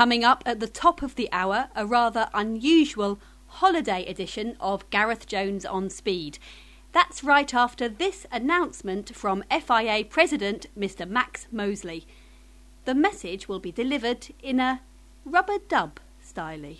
Coming up at the top of the hour, a rather unusual holiday edition of Gareth Jones on Speed. That's right after this announcement from FIA President Mr. Max Mosley. The message will be delivered in a rubber dub style.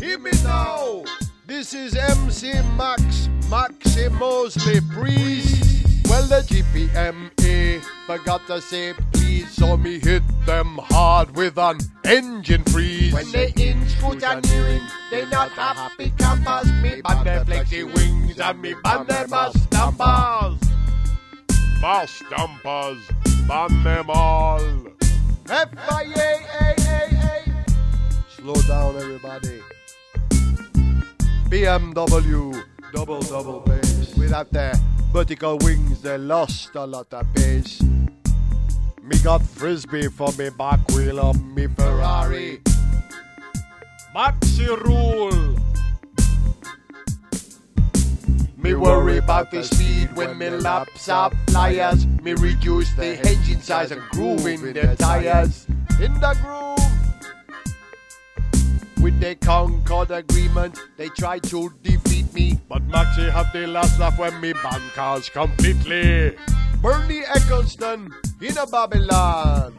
Hear me now! This is MC Max, Maxi Mosley, please. Well, the GPMA forgot to say please, so me hit them hard with an engine freeze. When they in scrutineering, they not happy campers. Me ban their flexi wings and me ban their mass dampers. Mass dampers, ban them all. F-I-A-A-A-A. Slow down, everybody. BMW, double double bass. Without their vertical wings, they lost a lot of pace. Me got frisbee for me back wheel on me Ferrari. Maxi rule. Me worry about the speed when me laps up flyers. Me reduce the engine size and groove in the tires. In the groove. With the Concorde agreement, they tried to defeat me. But Maxi had the last laugh when me ban cars completely. Bernie Ecclestone in a Babylon.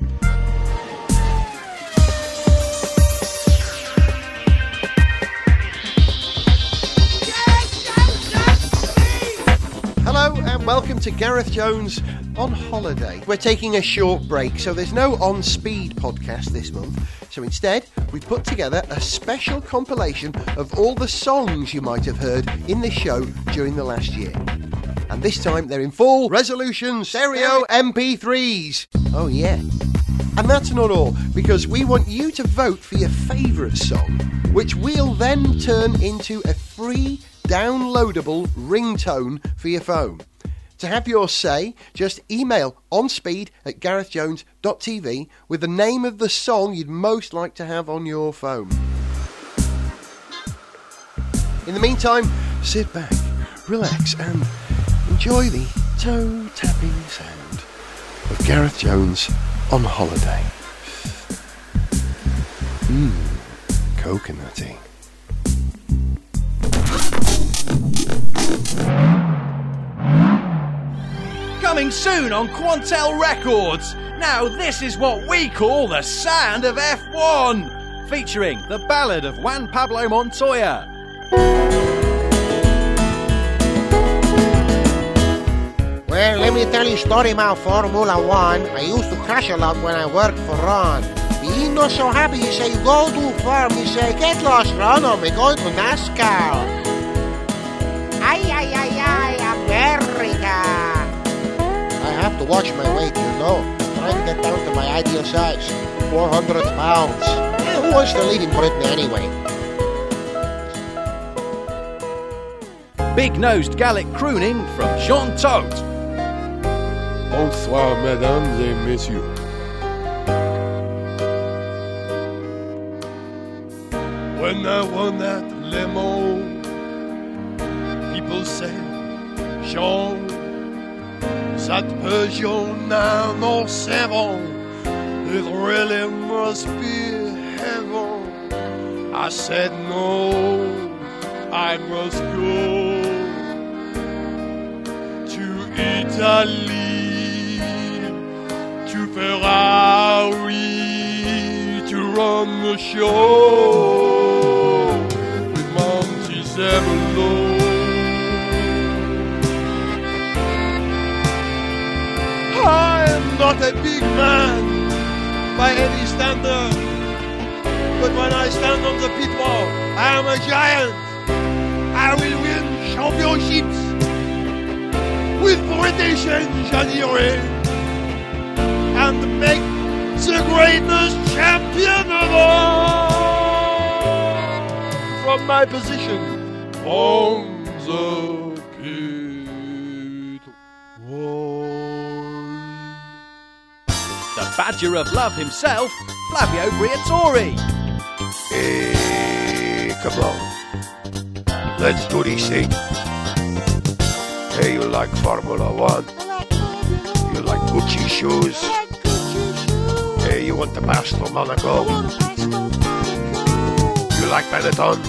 Hello and welcome to Gareth Jones on holiday. We're taking a short break, so there's no on speed podcast this month. So instead, we put together a special compilation of all the songs you might have heard in this show during the last year. And this time they're in full resolution stereo MP3s. Oh, yeah. And that's not all, because we want you to vote for your favourite song, which we'll then turn into a free downloadable ringtone for your phone. To have your say, just email onspeed at garethjones.tv with the name of the song you'd most like to have on your phone. In the meantime, sit back, relax, and enjoy the toe tapping sound of Gareth Jones on holiday. Mmm, coconutty. Coming soon on Quantel Records. Now, this is what we call the sound of F1, featuring the ballad of Juan Pablo Montoya. Well, let me tell you a story about Formula One. I used to crash a lot when I worked for Ron. He's not so happy. He say, you go too far. He say, get lost, Ron, or we going to NASCAR. Ay, ay, ay, have to watch my weight, you know. I'm trying to get down to my ideal size. 400 pounds. Who wants to live in Britain anyway? Big nosed Gallic crooning from Jean Todt. Bonsoir, mesdames et messieurs. When I won that limo, people said, Jean, that Peugeot 907, it really must be heaven. I said, no, I must go to Italy, to Ferrari, to run the show a big man by any standard, but when I stand on the wall, I am a giant. I will win championships with British engineering and make the greatest champion of all from my position on the The Badger of Love himself, Flavio Briatore. Hey, come on. Let's do this thing. Hey, you like Formula One? You like Gucci shoes? Hey, you want to pass to Monaco? You like Benetton?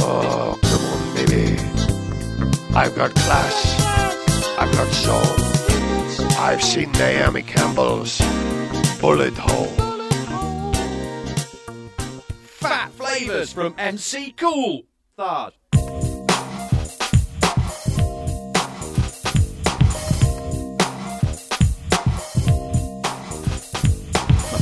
Oh, come on, baby. I've got class. I've got soul. I've seen Naomi Campbell's bullet hole. Fat flavours from MC Cool. Third.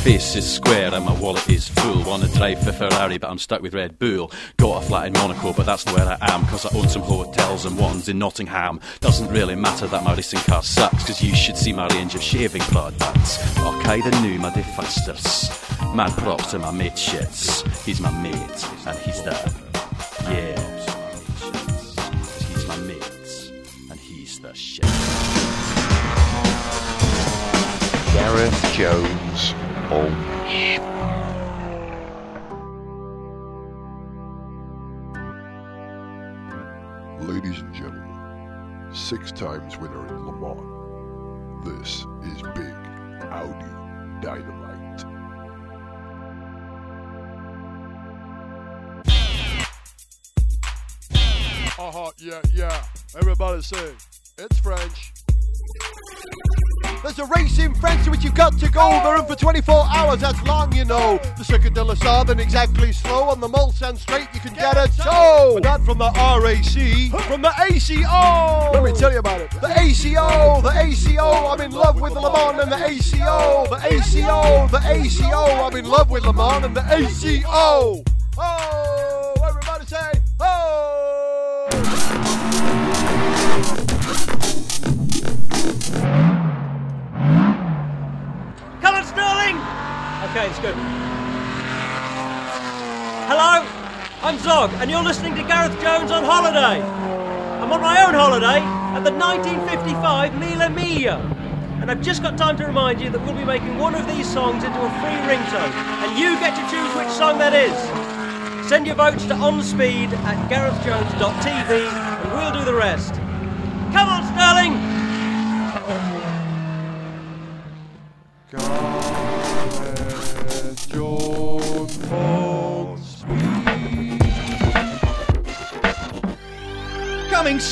Face is square and my wallet is full. Wanna drive for Ferrari, but I'm stuck with Red Bull. Got a flat in Monaco, but that's where I am, cause I own some hotels and ones in Nottingham. Doesn't really matter that my racing car sucks, cause you should see my range of shaving products. Okay, the new my defasters. Mad props to my mate shits. He's my mate, and he's the. Yeah. He's my mate, and he's the shit. Gareth Jones Ladies and gentlemen, six times winner in Le Mans. This is Big Audi Dynamite. Uh-huh, yeah, yeah. Everybody say, it's French. There's a race in France which you've got to go. They're in for 24 hours, that's long, you know. The Circuit de la Southern exactly slow. On the Mulsanne straight, you can get a tow. But not from the RAC, from the ACO. Let me tell you about it. The ACO, the ACO, I'm in love with the Le Mans and the ACO. The ACO, the ACO, I'm in love with Le Mans and the ACO. Oh, everybody say, oh. Okay, it's good. Hello, I'm Zog, and you're listening to Gareth Jones on holiday. I'm on my own holiday at the 1955 Mille Miglia. And I've just got time to remind you that we'll be making one of these songs into a free ringtone, and you get to choose which song that is. Send your votes to onspeed at garethjones.tv, and we'll do the rest. Come on, Stirling!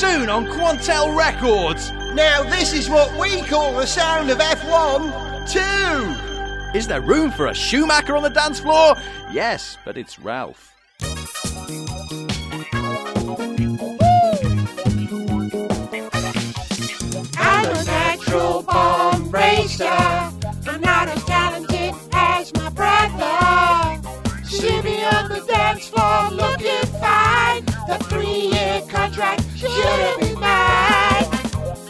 Soon on Quantel Records. Now, this is what we call the sound of F1 2. Is there room for a Schumacher on the dance floor? Yes, but it's Ralf. I'm a natural born racer. I'm not as talented as my brother. Shimmy on the dance floor, looking fine. The three-year contract should been mine.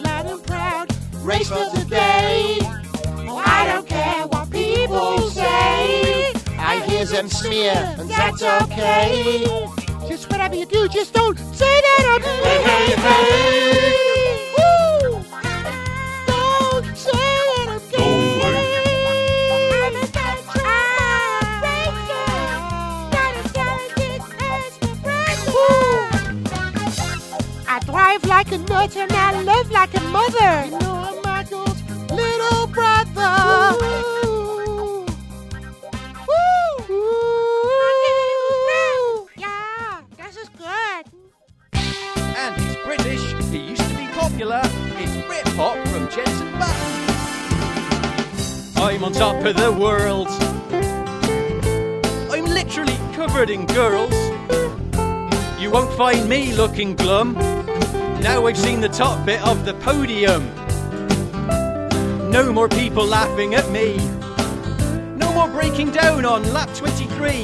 Loud and proud, race for today. Oh, I don't care what people say. I hear them smear, and that's okay. Just whatever you do, just don't say that I'm hey, hey, hey. Brother. I drive like a nut and I love like a mother. You know I'm Michael's little brother. Woo! Woo! Yeah, this is good. And he's British. He used to be popular. It's Britpop from Jensen Button. I'm on top of the world. I'm literally covered in girls. You won't find me looking glum. Now I've seen the top bit of the podium. No more people laughing at me. No more breaking down on lap 23.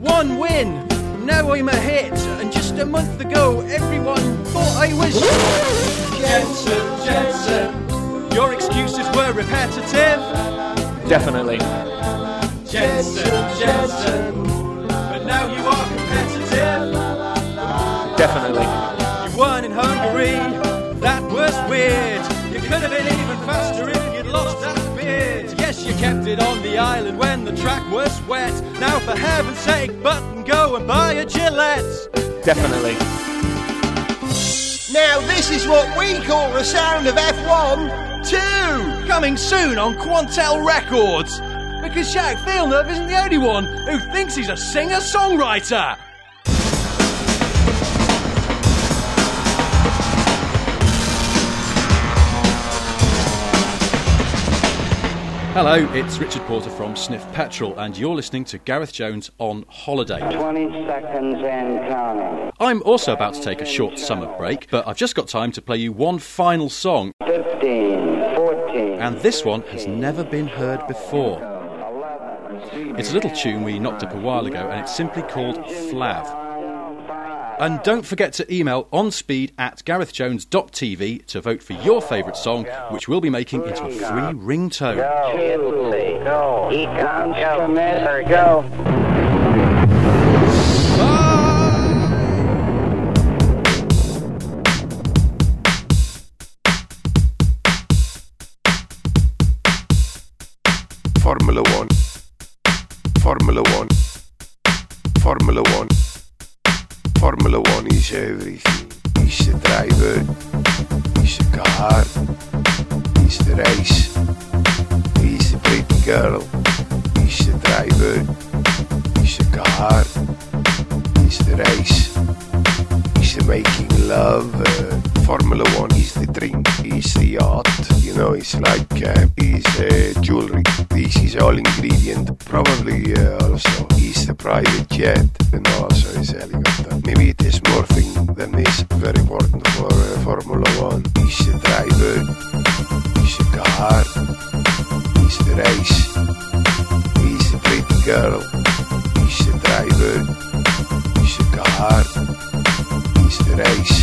One win. Now I'm a hit. And just a month ago, everyone thought I was Jensen, Jensen. Your excuses were repetitive. Definitely. Jensen, Jensen. But now you are competitive. Definitely. You won in Hungary. That was weird. You could have been even faster if you'd lost that beard. Yes, you kept it on the island when the track was wet. Now, for heaven's sake, Button, go and buy a Gillette. Definitely. Now, this is what we call the sound of F1 2! Coming soon on Quantel Records. Because Jacques Villeneuve isn't the only one who thinks he's a singer-songwriter. Hello, it's Richard Porter from Sniff Petrol, and you're listening to Gareth Jones on holiday. 20 seconds and counting. I'm also about to take a short summer break, but I've just got time to play you one final song, 15, 14. and this one has never been heard before. It's a little tune we knocked up a while ago, and it's simply called Flav. And oh. don't forget to email onspeed at garethjones.tv to vote for your favourite song, which we'll be making into a free ringtone. Two. Go. He comes from there. Go. Formula One. Formula One. Formula One. Formula One is everything. It's the driver. It's the car. It's the race. It's the pretty girl. It's the driver. It's the car. It's the race. It's the making love. Uh, Formula One is the drink. is the yacht. You know, it's like uh, it's uh, jewelry. This is all ingredient. Probably uh, also is the private jet and also is helicopter. Maybe it is more thing than this. Very important for uh, Formula One. Is the driver. is the car. is the race. is the pretty girl. is the driver. is the car. It's the race.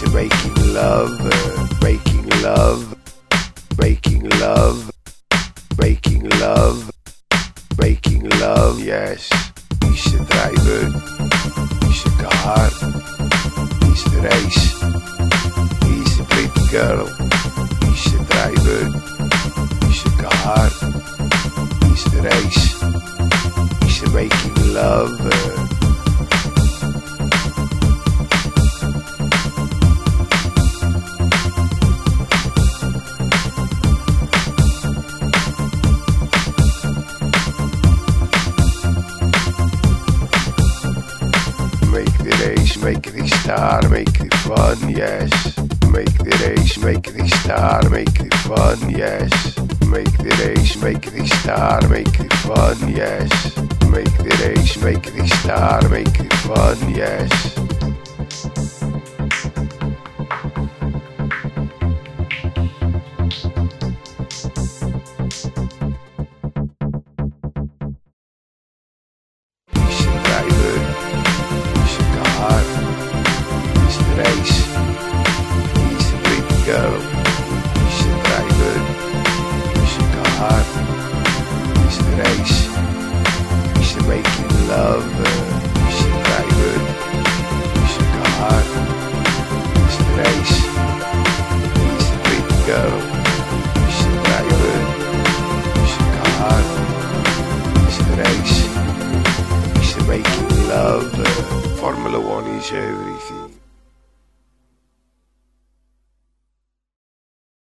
The making love. Uh, making love. Making love. Making love. Making love, yes. It's the driver. It's the car. It's the race. It's the pretty girl. It's the driver. It's the car. It's the race. The making love. uh, make the star, make the fun, yes. Make the race, make the star, make the fun, yes. Make the race, make the star, make the fun, yes.